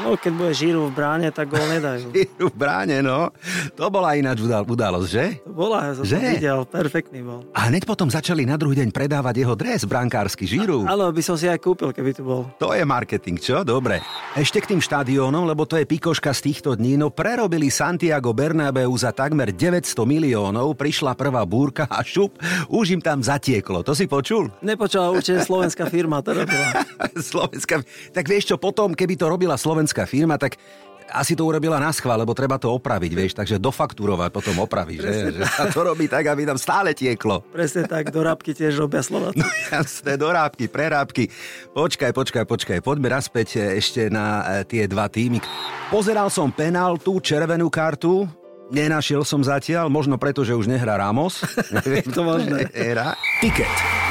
No, keď bude žíru v bráne, tak gól nedajú. Žíru v bráne, no. To bola ináč udalosť, že? To bola, ja som že? to videl, perfektný bol. A hneď potom začali na druhý deň predávať jeho dres brankársky žíru. Áno, by som si aj kúpil, keby tu bol. To je marketing, čo? Dobre. Ešte k tým štadiónom, lebo to je pikoška z týchto dní, no prerobili Santiago Bernabeu za takmer 900 miliónov, prišla prvá búrka a šup, už im tam zatieklo. To si počul? Nepočula, určite slovenská firma to robila. Slovenská... Tak vieš čo, potom, keby to robila slovenská firma, tak asi to urobila na schvál, lebo treba to opraviť, vieš, takže dofaktúrovať potom opraviť, že, že sa to robí tak, aby tam stále tieklo. Presne tak, dorábky tiež robia Slováci. No jasné, dorábky, prerábky. Počkaj, počkaj, počkaj, poďme naspäť ešte na e, tie dva týmy. Pozeral som penáltu, červenú kartu, nenašiel som zatiaľ, možno preto, že už nehrá Ramos. To možné. Hra. Tiket.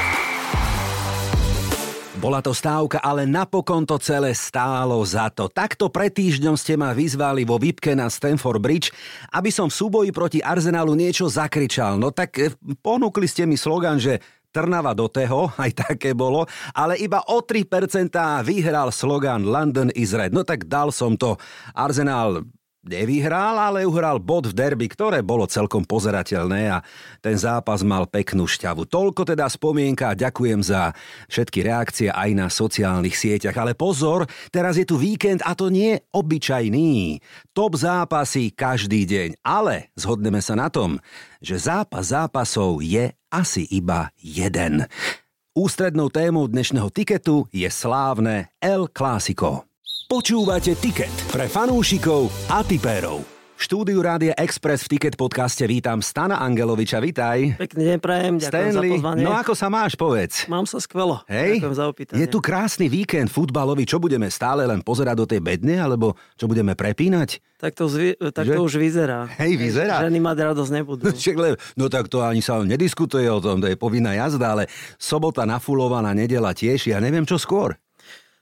Bola to stávka, ale napokon to celé stálo za to. Takto pred týždňom ste ma vyzvali vo Vipke na Stanford Bridge, aby som v súboji proti Arsenalu niečo zakričal. No tak eh, ponúkli ste mi slogan, že Trnava do teho, aj také bolo, ale iba o 3% vyhral slogan London is red. No tak dal som to. Arsenal nevyhral, ale uhral bod v derby, ktoré bolo celkom pozerateľné a ten zápas mal peknú šťavu. Toľko teda spomienka a ďakujem za všetky reakcie aj na sociálnych sieťach. Ale pozor, teraz je tu víkend a to nie obyčajný. Top zápasy každý deň, ale zhodneme sa na tom, že zápas zápasov je asi iba jeden. Ústrednou témou dnešného tiketu je slávne El Clásico. Počúvate Tiket pre fanúšikov a tipérov. Štúdiu Rádia Express v Ticket podcaste vítam Stana Angeloviča, vitaj. Pekný deň prajem, ďakujem Stanley, za pozvanie. no ako sa máš, povedz? Mám sa skvelo, Hej, ďakujem za opýtanie. je tu krásny víkend futbalový, čo budeme stále len pozerať do tej bedne, alebo čo budeme prepínať? Tak to, zvi- tak Že? to už vyzerá. Hej, vyzerá. Ženy mať radosť nebudú. No tak to ani sa nediskutuje o tom, to je povinná jazda, ale sobota nafulovaná, nedela tiež, ja neviem čo skôr.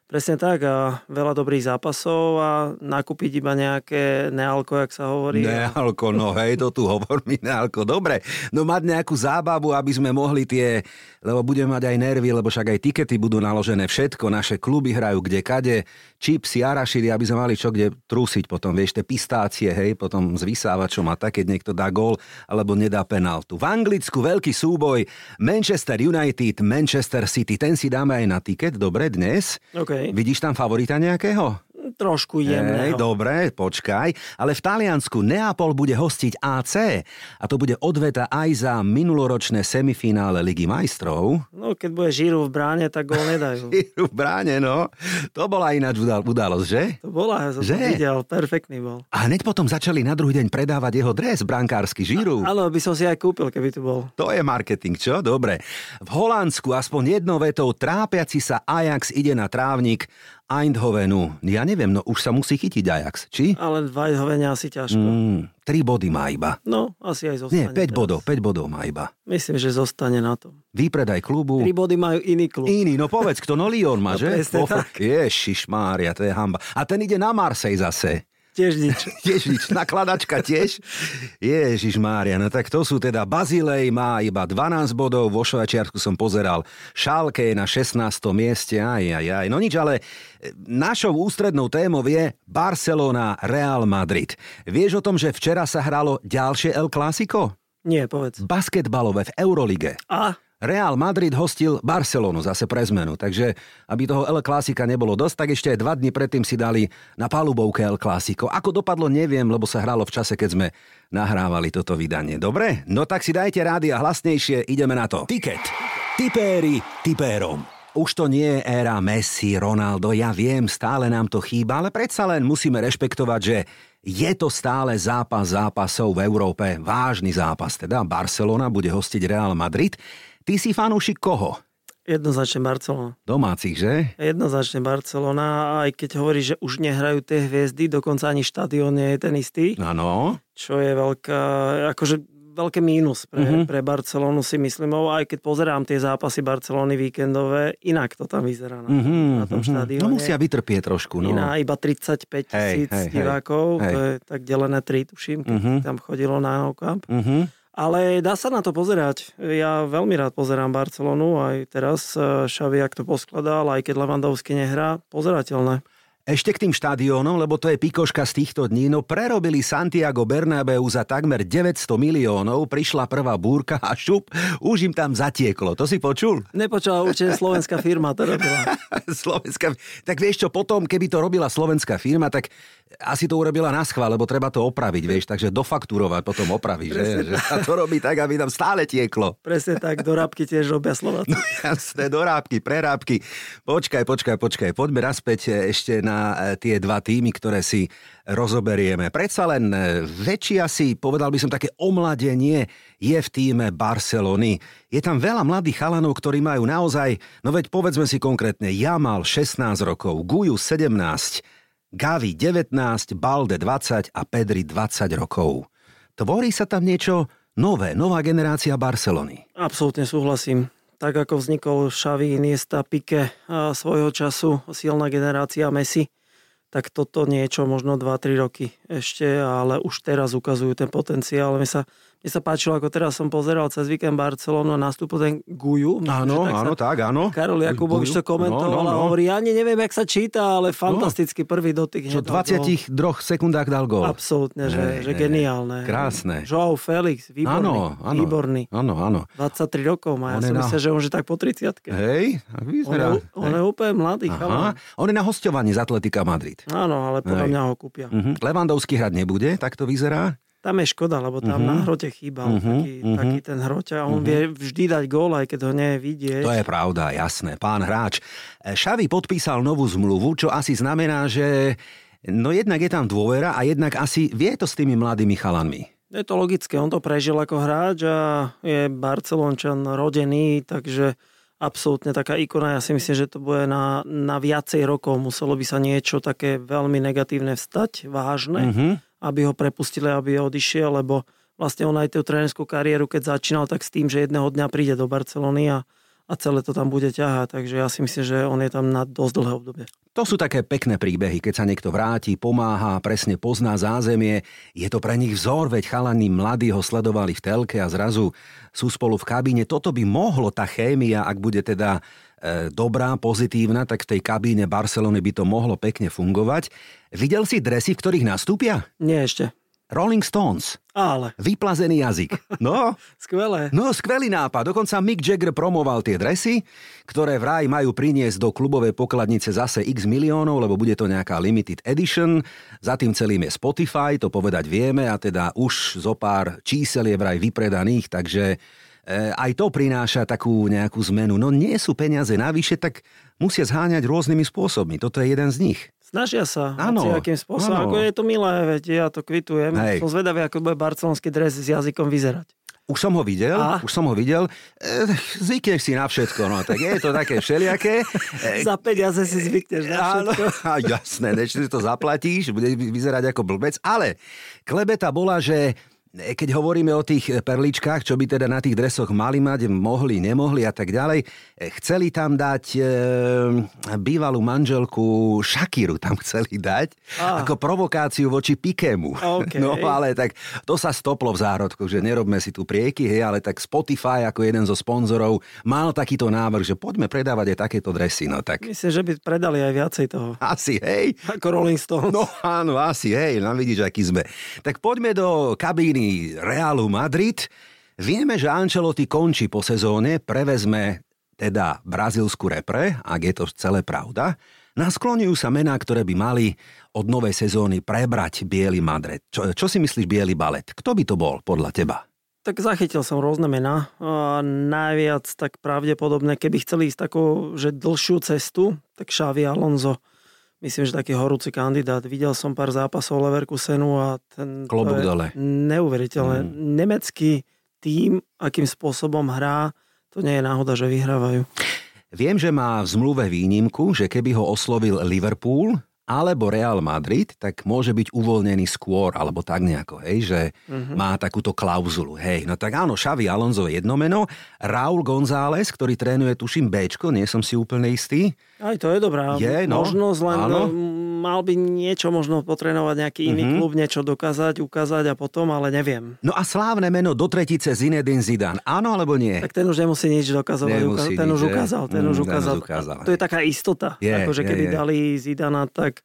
Presne tak, a veľa dobrých zápasov a nakúpiť iba nejaké nealko, jak sa hovorí. Nealko, no hej, to tu hovor mi nealko. Dobre, no mať nejakú zábavu, aby sme mohli tie, lebo budeme mať aj nervy, lebo však aj tikety budú naložené všetko, naše kluby hrajú kde kade, čipsy, arašidy, aby sme mali čo kde trúsiť potom, vieš, tie pistácie, hej, potom s vysávačom a tak, keď niekto dá gól alebo nedá penaltu. V Anglicku veľký súboj Manchester United, Manchester City, ten si dáme aj na tiket, dobre, dnes. Vidíš tam favorita nejakého? Trošku jemného. Hej, dobre, počkaj. Ale v Taliansku Neapol bude hostiť AC a to bude odveta aj za minuloročné semifinále Ligy majstrov. No, keď bude žíru v bráne, tak gól nedajú. v bráne, no. To bola ináč udal- udalosť, že? To bola, ja som Že? to videl, perfektný bol. A hneď potom začali na druhý deň predávať jeho dres brankársky žíru. Áno, by som si aj kúpil, keby tu bol. To je marketing, čo? Dobre. V Holandsku aspoň jednou vetou trápiaci sa Ajax ide na trávnik Eindhovenu. Ja neviem, no už sa musí chytiť Ajax, či? Ale v Eindhovene asi ťažko. Mm, tri body má iba. No, asi aj zostane. Nie, 5 teraz. bodov, 5 bodov má iba. Myslím, že zostane na tom. Výpredaj klubu. Tri body majú iný klub. Iný, no povedz, kto no Lyon má, No že? presne tak. Ježiš Mária, to je hamba. A ten ide na Marseille zase. Tiež nič. Tiež nič, nakladačka tiež. Ježiš Mária, no tak to sú teda Bazilej má iba 12 bodov, vo Švajčiarsku som pozeral, Šálke je na 16. mieste, aj, aj, aj. No nič, ale e, našou ústrednou témou je Barcelona Real Madrid. Vieš o tom, že včera sa hralo ďalšie El Clásico? Nie, povedz. Basketbalové v Eurolige. A, Real Madrid hostil Barcelonu zase pre zmenu, takže aby toho El Clásica nebolo dosť, tak ešte aj dva dni predtým si dali na palubovke El Clásico. Ako dopadlo, neviem, lebo sa hralo v čase, keď sme nahrávali toto vydanie. Dobre? No tak si dajte rády a hlasnejšie, ideme na to. Tiket. Tipéri tipérom. Už to nie je éra Messi, Ronaldo, ja viem, stále nám to chýba, ale predsa len musíme rešpektovať, že je to stále zápas zápasov v Európe, vážny zápas, teda Barcelona bude hostiť Real Madrid. Ty si fanúšik koho? jednoznačne Barcelona. Domácich, že? Jednoznačne Barcelona, aj keď hovorí, že už nehrajú tie hviezdy, dokonca ani štadión nie je ten istý, Áno. čo je veľká, akože veľké mínus pre, Mhm. mm-hmm. pre Barcelonu si myslím, aj keď pozerám tie zápasy Barcelony víkendové, inak to tam vyzerá na, Mhm, na tom mhm. štadióne. No musia vytrpieť trošku, no. Iná iba 35 Hej, tisíc hej, divákov, hej. to je tak delené 3, tuším, keď Mhm. tam chodilo na No Camp. Mhm. Ale dá sa na to pozerať. Ja veľmi rád pozerám Barcelonu, aj teraz eh, Xavi, ak to poskladal, aj keď Lewandowski nehrá, pozerateľné. Ešte k tým štadiónom, lebo to je pikoška z týchto dní, no prerobili Santiago Bernabeu za takmer 900 miliónov, prišla prvá búrka a šup, už im tam zatieklo. To si počul? Nepočula, určite slovenská firma to robila. slovenská, tak vieš čo, potom, keby to robila slovenská firma, tak asi to urobila na schvál, lebo treba to opraviť, vieš, takže dofakturovať potom opraviť, že, že sa to robí tak, aby tam stále tieklo. Presne tak, dorábky tiež robia Slováci. No jasné, dorábky, prerábky. Počkaj, počkaj, počkaj, poďme naspäť ešte na E, tie dva týmy, ktoré si rozoberieme. Predsa len e, väčší asi, povedal by som, také omladenie je v týme Barcelony. Je tam veľa mladých chalanov, ktorí majú naozaj, no veď povedzme si konkrétne, Jamal 16 rokov, Guju 17, Gavi 19, Balde 20 a Pedri 20 rokov. Tvorí sa tam niečo nové, nová generácia Barcelony. Absolútne súhlasím tak ako vznikol Xavi, Iniesta, Pique svojho času, silná generácia Messi, tak toto niečo možno 2-3 roky ešte, ale už teraz ukazujú ten potenciál. My sa mne sa páčilo, ako teraz som pozeral cez víkend Barcelonu a nastupu ten Guju. Áno, tak áno, tak, áno. Karol Jakubovič to komentoval no, no, no. a hovorí, ja ani neviem, jak sa číta, ale fantastický no. prvý dotyk. Čo 22 sekundách dal gol. Absolútne, že, že geniálne. Krásne. Joao Felix, výborný. Áno, áno. Výborný. Áno, áno. 23 rokov má, ja som na... myslel, že on že tak po 30 Hej, vyzerá. On, je, on je úplne mladý. Aha. On je na hostovaní z Atletika Madrid. Áno, ale podľa mňa ho kúpia. Uh-huh. Levandovský hrať nebude, tak to vyzerá? Tam je škoda, lebo tam uh-huh. na hrote chýbal uh-huh. taký, uh-huh. taký ten hrote a on uh-huh. vie vždy dať gól, aj keď ho nie je vidieť. To je pravda, jasné, pán hráč. Šavi podpísal novú zmluvu, čo asi znamená, že no jednak je tam dôvera a jednak asi vie to s tými mladými chalanmi. Je to logické, on to prežil ako hráč a je Barcelončan rodený, takže absolútne taká ikona. Ja si myslím, že to bude na, na viacej rokov. Muselo by sa niečo také veľmi negatívne vstať, vážne. Uh-huh aby ho prepustili, aby odišiel, lebo vlastne on aj tú trénerskú kariéru, keď začínal, tak s tým, že jedného dňa príde do Barcelony a, a celé to tam bude ťahať. Takže ja si myslím, že on je tam na dosť dlhé obdobie. To sú také pekné príbehy, keď sa niekto vráti, pomáha, presne pozná zázemie. Je to pre nich vzor, veď chalani mladí ho sledovali v telke a zrazu sú spolu v kabíne. Toto by mohlo, tá chémia, ak bude teda dobrá, pozitívna, tak v tej kabíne Barcelony by to mohlo pekne fungovať. Videl si dresy, v ktorých nastúpia? Nie ešte. Rolling Stones. Ale. Vyplazený jazyk. No. Skvelé. No, skvelý nápad. Dokonca Mick Jagger promoval tie dresy, ktoré vraj majú priniesť do klubovej pokladnice zase x miliónov, lebo bude to nejaká limited edition. Za tým celým je Spotify, to povedať vieme, a teda už zo pár čísel je vraj vypredaných, takže E, aj to prináša takú nejakú zmenu. No nie sú peniaze navyše, tak musia zháňať rôznymi spôsobmi. Toto je jeden z nich. Snažia sa, áno, akým spôsobom. Ako je to milé, veď ja to kvitujem. Hej. Som zvedavý, ako bude barcelonský dres s jazykom vyzerať. Už som ho videl, a? už som ho videl. E, zvykneš si na všetko, no tak je to také všelijaké. E, Za peniaze si zvykneš na všetko. Áno, jasné, než si to zaplatíš, bude vyzerať ako blbec, ale klebeta bola, že keď hovoríme o tých perličkách, čo by teda na tých dresoch mali mať, mohli, nemohli a tak ďalej, chceli tam dať e, bývalú manželku Shakiru tam chceli dať ah. ako provokáciu voči Pikému. Okay. No ale tak to sa stoplo v zárodku, že nerobme si tu prieky, hej, ale tak Spotify ako jeden zo sponzorov mal takýto návrh, že poďme predávať aj takéto dresy. No, tak... Myslím, že by predali aj viacej toho. Asi, hej. Ako Rolling Stones. No áno, asi, hej, no vidíš, aký sme. Tak poďme do kabíny skupiny Realu Madrid. Vieme, že Ancelotti končí po sezóne, prevezme teda brazilskú repre, ak je to celé pravda. Nasklonujú sa mená, ktoré by mali od novej sezóny prebrať Bielý Madrid. Čo, čo si myslíš Bielý balet? Kto by to bol podľa teba? Tak zachytil som rôzne mená. Najviac tak pravdepodobne, keby chceli ísť takú, že dlhšiu cestu, tak Xavi Alonso myslím, že taký horúci kandidát. Videl som pár zápasov Leverkusenu a ten... Klobúk dole. Neuveriteľné. Mm. Nemecký tým, akým spôsobom hrá, to nie je náhoda, že vyhrávajú. Viem, že má v zmluve výnimku, že keby ho oslovil Liverpool, alebo Real Madrid, tak môže byť uvoľnený skôr, alebo tak nejako, hej, že uh-huh. má takúto klauzulu. Hej, no tak áno, Xavi Alonso je jedno meno, Raúl González, ktorý trénuje, tuším, Bčko, nie som si úplne istý. Aj to je dobrá je, no, možnosť, len áno. mal by niečo možno potrénovať nejaký iný uh-huh. klub, niečo dokázať, ukázať a potom, ale neviem. No a slávne meno do tretice Zinedine Zidane, áno alebo nie? Tak ten už nemusí nič dokazovať, nemusí ten nič, už ukázal, ten mm, už ukázal. Ten ukázal. To je taká istota, je, akože keby je, je. dali Zidana, tak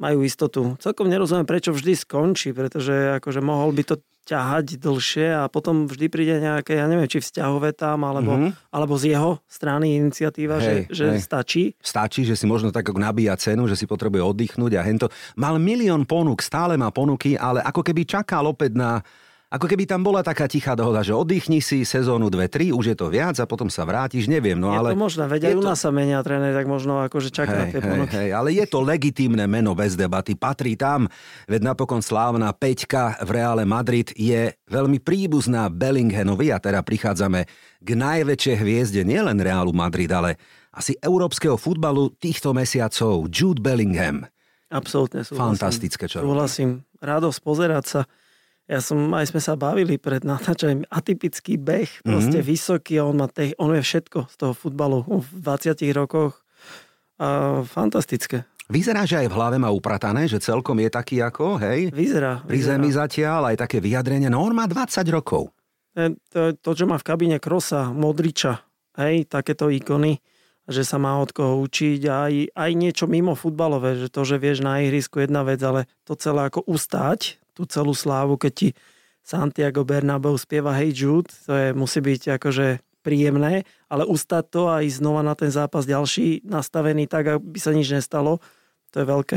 majú istotu. Celkom nerozumiem, prečo vždy skončí, pretože akože mohol by to ťahať dlhšie a potom vždy príde nejaké, ja neviem, či vzťahové tam, alebo, mm-hmm. alebo z jeho strany iniciatíva, hej, že, že hej. stačí. Stačí, že si možno tak ako nabíja cenu, že si potrebuje oddychnúť a hento. Mal milión ponúk, stále má ponuky, ale ako keby čakal opäť na ako keby tam bola taká tichá dohoda, že oddychni si sezónu 2-3, už je to viac a potom sa vrátiš, neviem. No, je ale to možné, veď aj u nás sa menia tréner, tak možno akože čaká hej, tie ponuky. Hej, ale je to legitímne meno bez debaty, patrí tam, veď napokon slávna Peťka v Reále Madrid je veľmi príbuzná Bellinghanovi a teda prichádzame k najväčšej hviezde nielen Reálu Madrid, ale asi európskeho futbalu týchto mesiacov, Jude Bellingham. Absolútne súhlasím. Fantastické, čo Súhlasím. Radosť pozerať sa ja som, aj sme sa bavili pred natáčaním, atypický beh, proste mm-hmm. vysoký on, má te, on vie všetko z toho futbalu v 20 rokoch. A fantastické. Vyzerá, že aj v hlave má upratané, že celkom je taký ako, hej? Vyzerá. Pri vyzerá. zemi zatiaľ, aj také vyjadrenie. No on má 20 rokov. To, to, čo má v kabíne Krosa, Modriča, hej, takéto ikony, že sa má od koho učiť aj, aj niečo mimo futbalové, že to, že vieš na ihrisku jedna vec, ale to celé ako ustáť, tú celú slávu, keď ti Santiago Bernabeu spieva Hey Jude, to je, musí byť akože príjemné, ale ustať to a ísť znova na ten zápas ďalší nastavený tak, aby sa nič nestalo, to je veľké.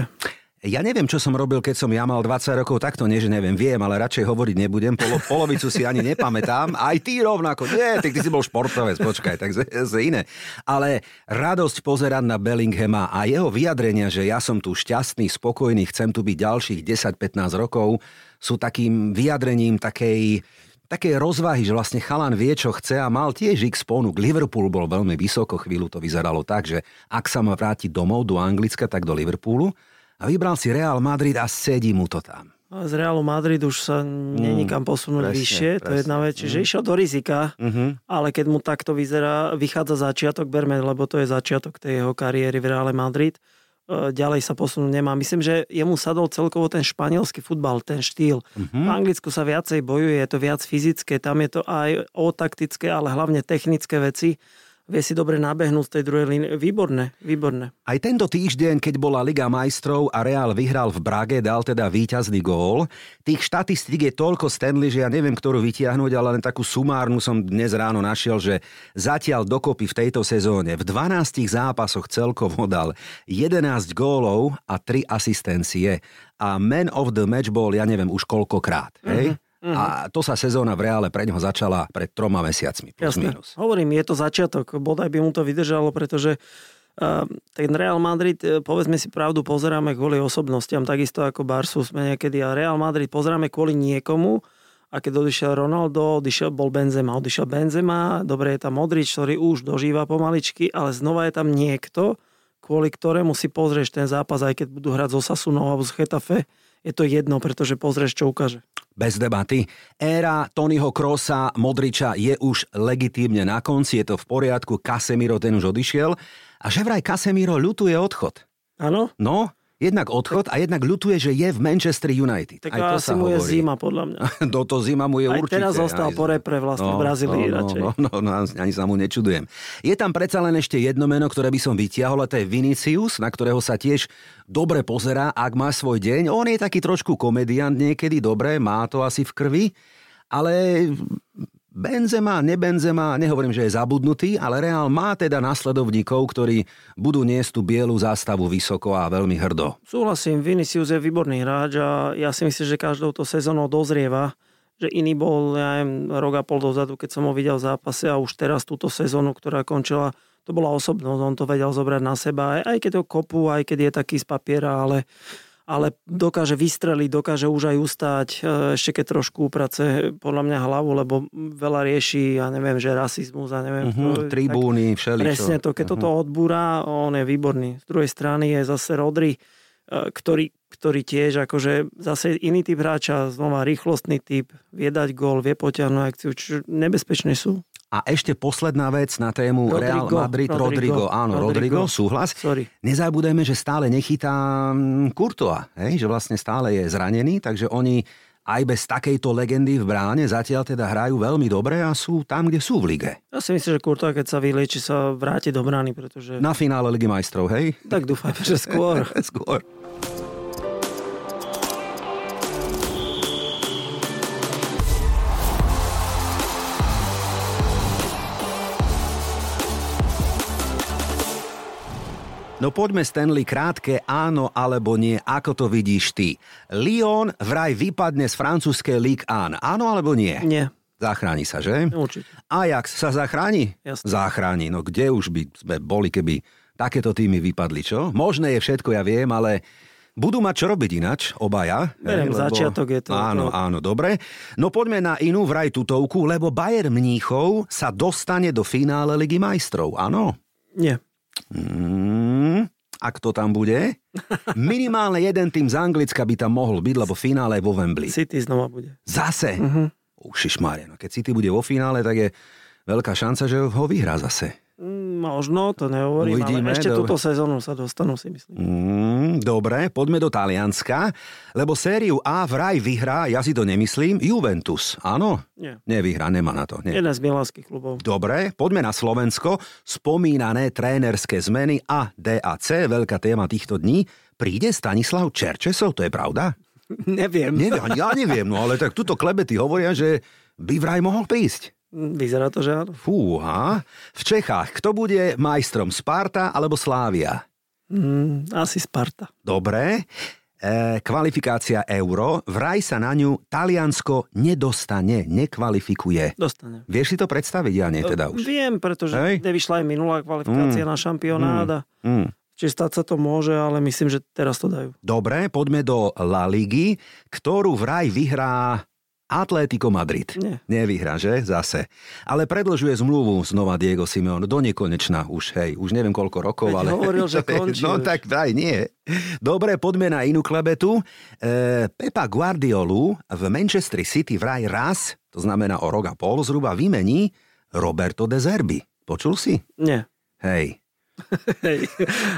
Ja neviem, čo som robil, keď som ja mal 20 rokov, takto nie, že neviem, viem, ale radšej hovoriť nebudem, Polo, polovicu si ani nepamätám, aj ty rovnako, nie, ty, ty si bol športovec, počkaj, tak z iné. Ale radosť pozerať na Bellinghama a jeho vyjadrenia, že ja som tu šťastný, spokojný, chcem tu byť ďalších 10-15 rokov, sú takým vyjadrením takej také rozvahy, že vlastne chalan vie, čo chce a mal tiež x ponúk. Liverpool bol veľmi vysoko, chvíľu to vyzeralo tak, že ak sa má vrátiť domov do Anglicka, tak do Liverpoolu a vybral si Real Madrid a sedí mu to tam. A z Realu Madrid už sa není kam posunúť presne, vyššie, presne. to je jedna vec. Čiže mm. išiel do rizika, mm-hmm. ale keď mu takto vyzerá, vychádza začiatok, berme, lebo to je začiatok tej jeho kariéry v Reále Madrid, e, ďalej sa posunúť nemá. Myslím, že jemu sadol celkovo ten španielský futbal, ten štýl. Mm-hmm. V Anglicku sa viacej bojuje, je to viac fyzické, tam je to aj o taktické, ale hlavne technické veci vie si dobre nabehnúť z tej druhej línie. Výborné, výborné. Aj tento týždeň, keď bola Liga majstrov a Real vyhral v Brage, dal teda víťazný gól. Tých štatistík je toľko Stanley, že ja neviem, ktorú vytiahnuť, ale len takú sumárnu som dnes ráno našiel, že zatiaľ dokopy v tejto sezóne v 12 zápasoch celkovo dal 11 gólov a 3 asistencie. A man of the match bol, ja neviem už koľkokrát. Hej? Mm-hmm. A to sa sezóna v reále pre neho začala pred troma mesiacmi. Plus Jasne. Minus. Hovorím, je to začiatok. Bodaj by mu to vydržalo, pretože uh, ten Real Madrid, e, povedzme si pravdu, pozeráme kvôli osobnostiam, takisto ako Barsu sme niekedy. A Real Madrid pozeráme kvôli niekomu, a keď odišiel Ronaldo, odišiel, bol Benzema, odišiel Benzema, dobre je tam Modrič, ktorý už dožíva pomaličky, ale znova je tam niekto, kvôli ktorému si pozrieš ten zápas, aj keď budú hrať zo Sasunou alebo z Chetafe, je to jedno, pretože pozrieš, čo ukáže. Bez debaty. Éra Tonyho Krosa, Modriča je už legitímne na konci, je to v poriadku, Casemiro ten už odišiel. A že vraj Casemiro ľutuje odchod. Áno? No, Jednak odchod a jednak ľutuje, že je v Manchester United. Tak Aj to asi sa mu je hovorí. zima, podľa mňa. Do to zima mu je Aj určite. teraz zostal po repre vlastne no, v Brazílii no, radšej. No, no, no, ani sa mu nečudujem. Je tam predsa len ešte jedno meno, ktoré by som vytiahol, a to je Vinicius, na ktorého sa tiež dobre pozerá, ak má svoj deň. On je taký trošku komediant niekedy, dobre, má to asi v krvi, ale Benzema, nebenzema, nehovorím, že je zabudnutý, ale Real má teda nasledovníkov, ktorí budú niesť tú bielu zástavu vysoko a veľmi hrdo. Súhlasím, Vinicius je výborný hráč a ja si myslím, že každou to sezónou dozrieva, že iný bol ja neviem, rok a pol dozadu, keď som ho videl v zápase a už teraz túto sezónu, ktorá končila, to bola osobnosť, on to vedel zobrať na seba, aj keď to kopu, aj keď je taký z papiera, ale ale dokáže vystreliť, dokáže už aj ustáť, e, ešte keď trošku uprace podľa mňa hlavu, lebo veľa rieši, ja neviem, že rasizmus a neviem. Uh-huh, to, tribúny, všeličo. Presne to, keď uh-huh. toto odbúra, on je výborný. Z druhej strany je zase Rodri, e, ktorý, ktorý tiež akože zase iný typ hráča, znova rýchlostný typ, vie dať gól, vie potiahnuť akciu, čiže nebezpečné sú. A ešte posledná vec na tému Rodrigo, Real Madrid. Rodrigo, Rodrigo áno, Rodrigo, Rodrigo súhlas. Sorry. Nezabudajme, že stále nechytá Kurtoa, hej? že vlastne stále je zranený, takže oni aj bez takejto legendy v bráne zatiaľ teda hrajú veľmi dobre a sú tam, kde sú v lige. Ja si myslím, že Kurtová, keď sa vylieči, sa vráti do brány, pretože... Na finále Ligy majstrov, hej? Tak dúfajme, že skôr. skôr. No poďme Stanley krátke áno alebo nie, ako to vidíš ty. Lyon vraj vypadne z francúzskej Ligue 1, áno alebo nie? Nie. Zachráni sa, že? Určite. Ajax sa zachráni? Jasne. Zachráni. No kde už by sme boli, keby takéto týmy vypadli, čo? Možné je všetko, ja viem, ale budú mať čo robiť inač, obaja. Beriem, hej, začiatok je to. Áno, áno, dobre. No poďme na inú vraj tutovku, lebo Bayern Mníchov sa dostane do finále Ligy majstrov, áno? Nie. Mm, a kto tam bude? Minimálne jeden tým z Anglicka by tam mohol byť, lebo finále je vo Wembley. City znova bude. Zase? Mhm. Ušišmáre, no keď City bude vo finále, tak je veľká šanca, že ho vyhrá zase. Mm, Možno, to nehovorím, Uvidíme, ale ešte dobre. túto sezónu sa dostanú, si myslím. Mm, dobre, poďme do Talianska, lebo sériu A vraj vyhrá, ja si to nemyslím, Juventus. Áno? Nie. Nevyhrá, nemá na to. Nie. Jeden z milanských klubov. Dobre, poďme na Slovensko. Spomínané trénerské zmeny A, D a C, veľká téma týchto dní. Príde Stanislav Čerčesov, to je pravda? Neviem. Neviem, ja neviem, no ale tak tuto klebety hovoria, že by vraj mohol prísť. Vyzerá to, že áno. Fúha. V Čechách, kto bude majstrom Sparta alebo Slávia? Mm, asi Sparta. Dobre. E, kvalifikácia euro. Vraj sa na ňu Taliansko nedostane, nekvalifikuje. Dostane. Vieš si to predstaviť? Ja nie teda už. Viem, pretože Hej. nevyšla aj minulá kvalifikácia na šampionát a Mm. čiže stať sa to môže, ale myslím, že teraz to dajú. Dobre, poďme do La Ligy, ktorú vraj vyhrá Atlético Madrid. Nie. Nevyhrá, že? Zase. Ale predlžuje zmluvu znova Diego Simeone do nekonečna už, hej, už neviem koľko rokov, Veď ale... hovoril, že končí No už. tak aj nie. Dobre, poďme na inú klebetu. E, Pepa Guardiolu v Manchester City vraj raz, to znamená o rok a pol zhruba, vymení Roberto De Zerbi. Počul si? Nie. Hej. Hej.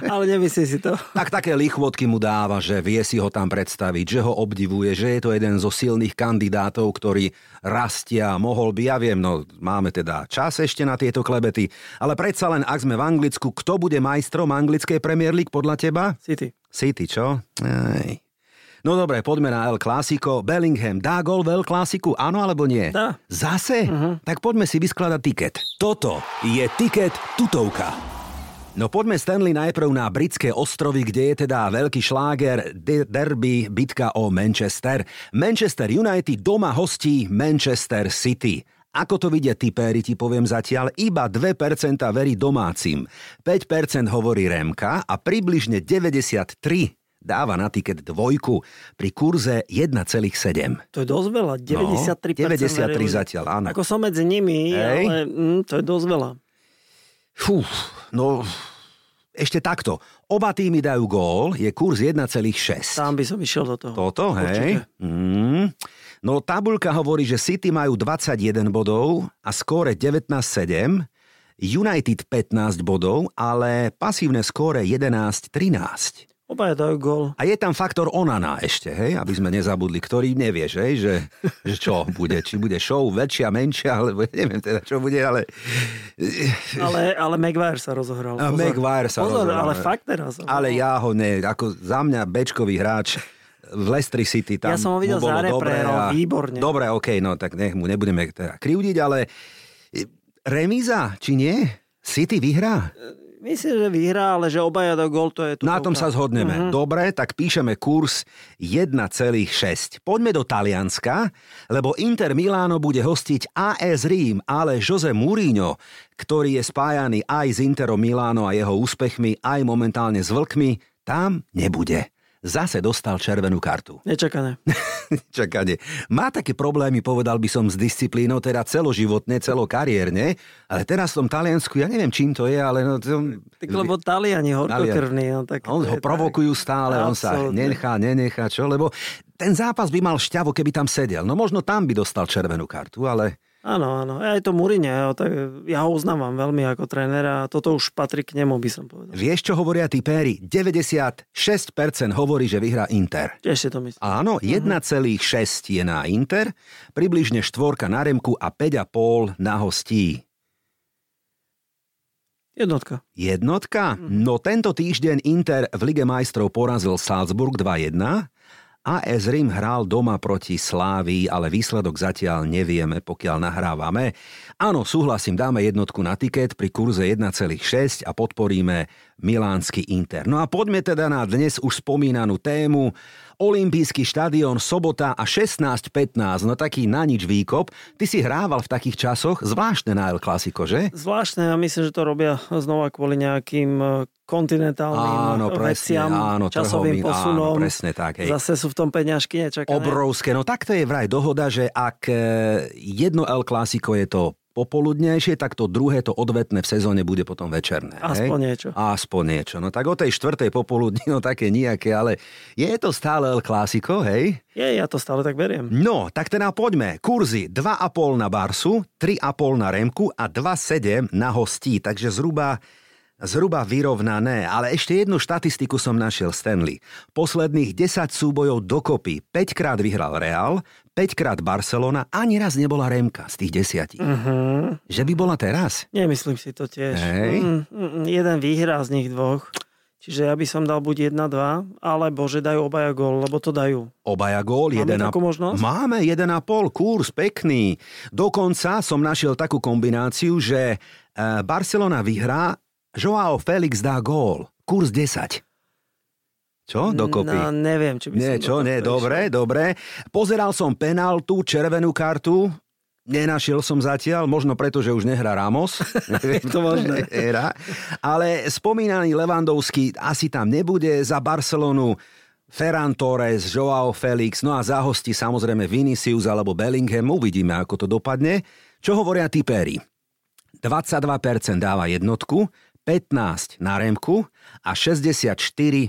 ale nemyslí si to. Tak také lichvotky mu dáva, že vie si ho tam predstaviť, že ho obdivuje, že je to jeden zo silných kandidátov, ktorý rastia, mohol by, ja viem, no máme teda čas ešte na tieto klebety, ale predsa len, ak sme v Anglicku, kto bude majstrom anglickej Premier League podľa teba? City. City, čo? Ej. No dobre, poďme na El Clásico. Bellingham dá gol v El Clásiku, áno alebo nie? Dá. Zase? Uh-huh. Tak poďme si vyskladať tiket. Toto je tiket tutovka. No poďme Stanley najprv na britské ostrovy, kde je teda veľký šláger de- derby, bitka o Manchester. Manchester United doma hostí Manchester City. Ako to vidia tipéri, ti poviem zatiaľ, iba 2% verí domácim, 5% hovorí Remka a približne 93 dáva na tiket dvojku pri kurze 1,7. To je dosť veľa. 93% No, 93 verili. zatiaľ, áno. Ako som medzi nimi, Hej. ale mm, to je dosť veľa. Fú, no ešte takto. Oba týmy dajú gól, je kurz 1,6. Tam by som išiel do toho. Toto, hej? Určite. Mm. No tabuľka hovorí, že City majú 21 bodov a skóre 19-7, United 15 bodov, ale pasívne skóre 11-13. Obaja dajú gól. A je tam faktor Onana ešte, hej, aby sme nezabudli, ktorý nevie, že, že, že čo bude, či bude show väčšia, menšia, alebo neviem teda, čo bude, ale... Ale, ale Maguire sa rozohral. A Pozor. Maguire sa Pozor, rozohral. ale fakt teraz. Ale ja ho ne, ako za mňa bečkový hráč v Leicester City tam Ja som ho videl za dobre reprérom, a- výborne. Dobre, okej, no tak nech mu nebudeme teda krivdiť, ale e, remíza, či nie? City vyhrá? Myslím, že vyhrá, ale že obaja dajú gól, to je tu. Na tom sa zhodneme. Mhm. Dobre, tak píšeme kurz 1,6. Poďme do Talianska, lebo Inter Miláno bude hostiť AS Rím, ale Jose Mourinho, ktorý je spájaný aj s Interom Miláno a jeho úspechmi, aj momentálne s Vlkmi, tam nebude. Zase dostal červenú kartu. Nečakané. Čakanie. Má také problémy, povedal by som, s disciplínou, teda celoživotne, celokariérne, ale teraz v tom Taliansku, ja neviem, čím to je, ale... No, to... Tak lebo Taliani horkokrvní. No, tak On ho provokujú stále, on sa nenechá, nenechá, čo? Lebo ten zápas by mal šťavo, keby tam sedel. No možno tam by dostal červenú kartu, ale... Áno, áno. Aj to Murine, tak ja ho uznávam veľmi ako trénera a toto už patrí k nemu, by som povedal. Vieš, čo hovoria tí péry? 96% hovorí, že vyhrá Inter. Tiež si to myslím. Áno, 1,6 je na Inter, približne štvorka na Remku a 5,5 na hostí. Jednotka. Jednotka? No tento týždeň Inter v Lige majstrov porazil Salzburg 2-1 AS Rím hral doma proti Slávii, ale výsledok zatiaľ nevieme, pokiaľ nahrávame. Áno, súhlasím, dáme jednotku na tiket pri kurze 1,6 a podporíme Milánsky Inter. No a poďme teda na dnes už spomínanú tému. Olympijský štadión, sobota a 16.15, no taký na nič výkop. Ty si hrával v takých časoch, zvláštne na El Clasico, že? Zvláštne a myslím, že to robia znova kvôli nejakým e, kontinentálnym áno, presne, veciam, áno, časovým trhovým, posunom. Áno, presne tak. Hej. Zase sú v tom peňažky nečakané. Obrovské. No takto je vraj dohoda, že ak e, jedno El Clasico je to popoludnejšie, tak to druhé, to odvetné v sezóne bude potom večerné. Aspoň hej? niečo. Aspoň niečo. No tak o tej štvrtej popoludní, no také nejaké, ale je to stále El Clásico, hej? Je, ja to stále tak beriem. No, tak teda poďme. Kurzy 2,5 na Barsu, 3,5 na Remku a 2,7 na hostí, takže zhruba Zhruba vyrovnané, ale ešte jednu štatistiku som našiel Stanley. Posledných 10 súbojov dokopy 5 krát vyhral Real, 5 krát Barcelona, ani raz nebola Remka z tých desiatich. Uh-huh. Že by bola teraz? Nemyslím si to tiež. Hej. Mm, mm, jeden výhra z nich dvoch. Čiže ja by som dal buď 1-2, alebo že dajú obaja gól, lebo to dajú. Obaja gól, Máme jeden takú možnosť? Máme 1,5, kurz, pekný. Dokonca som našiel takú kombináciu, že eh, Barcelona vyhrá, Joao Felix dá gól, kurz 10. Čo? Dokopy. No, neviem, či by Nie, som čo? Nie, dobre, dobre. Pozeral som penaltu, červenú kartu, Nenašiel som zatiaľ, možno preto, že už nehrá Ramos. To možné. Hra. Ale spomínaný Levandovský asi tam nebude za Barcelonu. Ferran Torres, Joao Felix, no a za hosti samozrejme Vinicius alebo Bellingham. Uvidíme, ako to dopadne. Čo hovoria tipéri? 22% dáva jednotku, 15 na remku a 64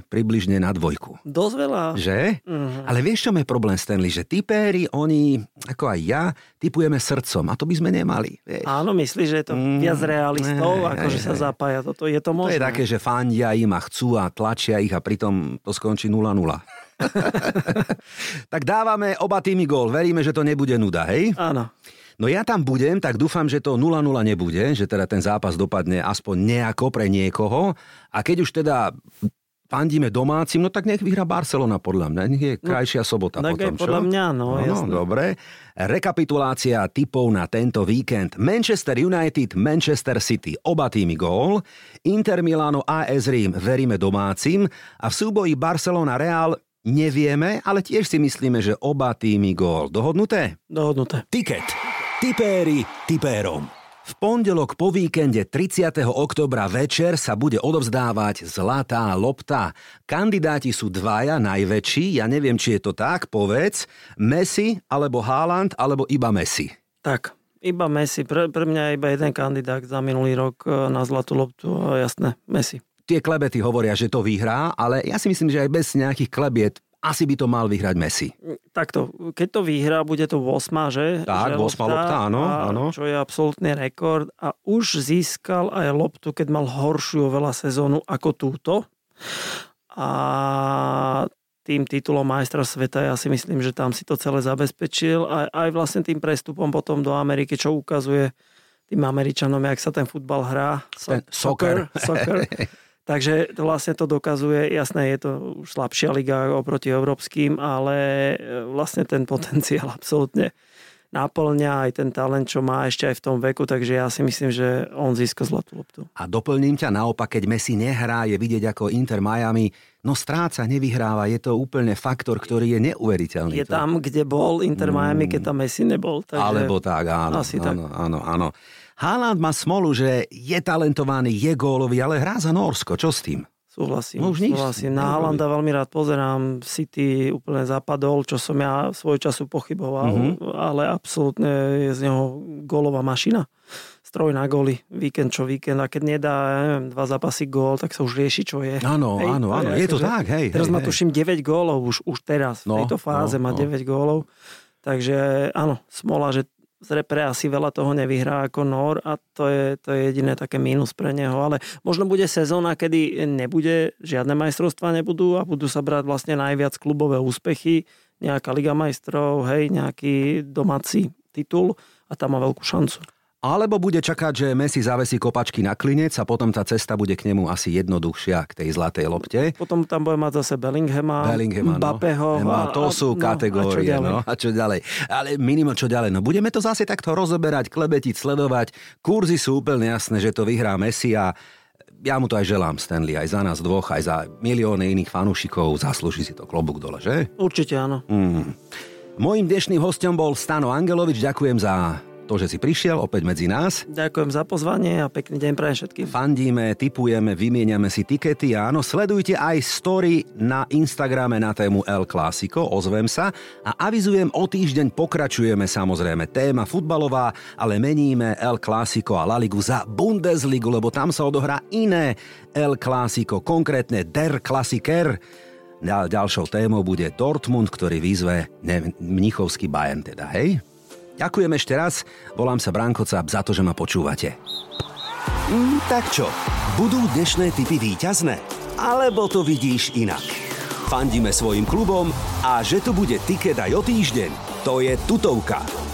približne na dvojku. Dosť veľa. Že? Mhm. Ale vieš, čo je problém, Stanley? Že tipéri, oni, ako aj ja, typujeme srdcom a to by sme nemali. Vieš? Áno, myslíš, že je to Mm, viac realistov, ne, ako že ne, sa ne. zapája. Toto je To to možné. je také, že fandia im a chcú a tlačia ich a pritom to skončí 0-0. tak dávame oba týmy gól. Veríme, že to nebude nuda, hej? Áno. No ja tam budem, tak dúfam, že to 0-0 nebude, že teda ten zápas dopadne aspoň nejako pre niekoho. A keď už teda fandíme domácim, no tak nech vyhrá Barcelona podľa mňa. Nech je krajšia sobota tak potom, podľa čo? mňa, no, no jasné. dobre. Rekapitulácia typov na tento víkend. Manchester United, Manchester City, oba týmy gól. Inter Milano, AS Rím, veríme domácim. A v súboji Barcelona Real nevieme, ale tiež si myslíme, že oba týmy gól. Dohodnuté? Dohodnuté. Tiket. Tipéri tipérom. V pondelok po víkende 30. oktobra večer sa bude odovzdávať Zlatá lopta. Kandidáti sú dvaja najväčší, ja neviem, či je to tak, povedz, Messi, alebo Haaland, alebo iba Messi. Tak, iba Messi. Pre, pre mňa je iba jeden kandidát za minulý rok e, na zlatú loptu. Jasné, Messi. Tie klebety hovoria, že to vyhrá, ale ja si myslím, že aj bez nejakých klebiet asi by to mal vyhrať Messi. Takto, keď to vyhrá, bude to 8, že? Tak, že 8 lopta, áno, a, áno. Čo je absolútny rekord a už získal aj loptu, keď mal horšiu veľa sezónu ako túto. A tým titulom majstra sveta, ja si myslím, že tam si to celé zabezpečil aj, aj vlastne tým prestupom potom do Ameriky, čo ukazuje tým Američanom, jak sa ten futbal hrá. Ten soccer. soccer. Takže vlastne to dokazuje, jasné, je to už slabšia liga oproti európskym, ale e, vlastne ten potenciál absolútne naplňa aj ten talent, čo má ešte aj v tom veku, takže ja si myslím, že on získa zlatú loptu. A doplním ťa naopak, keď Messi nehrá, je vidieť ako Inter Miami, no stráca, nevyhráva, je to úplne faktor, ktorý je neuveriteľný. Je tam, kde bol Inter Miami, keď tam Messi nebol. Takže... Alebo tak, áno. Asi tak. áno, áno, áno. Haaland má smolu, že je talentovaný, je gólový, ale hrá za Norsko. Čo s tým? Súhlasím. No už nič. súhlasím. Na Nerobí. Haalanda veľmi rád pozerám. City úplne zapadol, čo som ja svoj času pochyboval, Mhm. ale absolútne je z neho gólová mašina. Stroj na góly, víkend čo víkend. A keď nedá ja neviem, dva zápasy gól, tak sa už rieši, čo je. Áno, Hej, áno, áno. Je to tak, hej. Teraz hej, hej. tuším 9 gólov už, už teraz. No, v tejto fáze no, má no. 9 gólov. Takže áno, smola, že z repre asi veľa toho nevyhrá ako Nor a to je, to je jediné také mínus pre neho. Ale možno bude sezóna, kedy nebude, žiadne majstrovstvá nebudú a budú sa brať vlastne najviac klubové úspechy, nejaká Liga majstrov, hej, nejaký domáci titul a tam má veľkú šancu. Alebo bude čakať, že Messi zavesí kopačky na klinec a potom tá cesta bude k nemu asi jednoduchšia k tej zlatej lopte. Potom tam bude mať zase Bellinghama, Bellinghama Mbappého. No. A, to sú no, kategórie. A čo, no, a čo ďalej? Ale minimum čo ďalej? No budeme to zase takto rozoberať, klebetiť, sledovať. Kurzy sú úplne jasné, že to vyhrá Messi a ja mu to aj želám, Stanley, aj za nás dvoch, aj za milióny iných fanúšikov. Zaslúži si to klobúk dole, že? Určite áno. Mm. Mojím dnešným hostom bol Stano Angelovič. Ďakujem za to, že si prišiel opäť medzi nás. Ďakujem za pozvanie a pekný deň pre všetkým. Fandíme, typujeme, vymieňame si tikety a áno, sledujte aj story na Instagrame na tému El Clásico, ozvem sa a avizujem, o týždeň pokračujeme samozrejme. Téma futbalová, ale meníme El Clásico a La Ligu za Bundesligu, lebo tam sa odohrá iné El Clásico, konkrétne Der Klassiker. Ďalšou témou bude Dortmund, ktorý výzve Mnichovský Bayern teda, hej? Ďakujem ešte raz, volám sa Branko Cap za to, že ma počúvate. Mm, tak čo, budú dnešné typy výťazné? Alebo to vidíš inak? Fandíme svojim klubom a že tu bude tiket aj o týždeň, to je tutovka.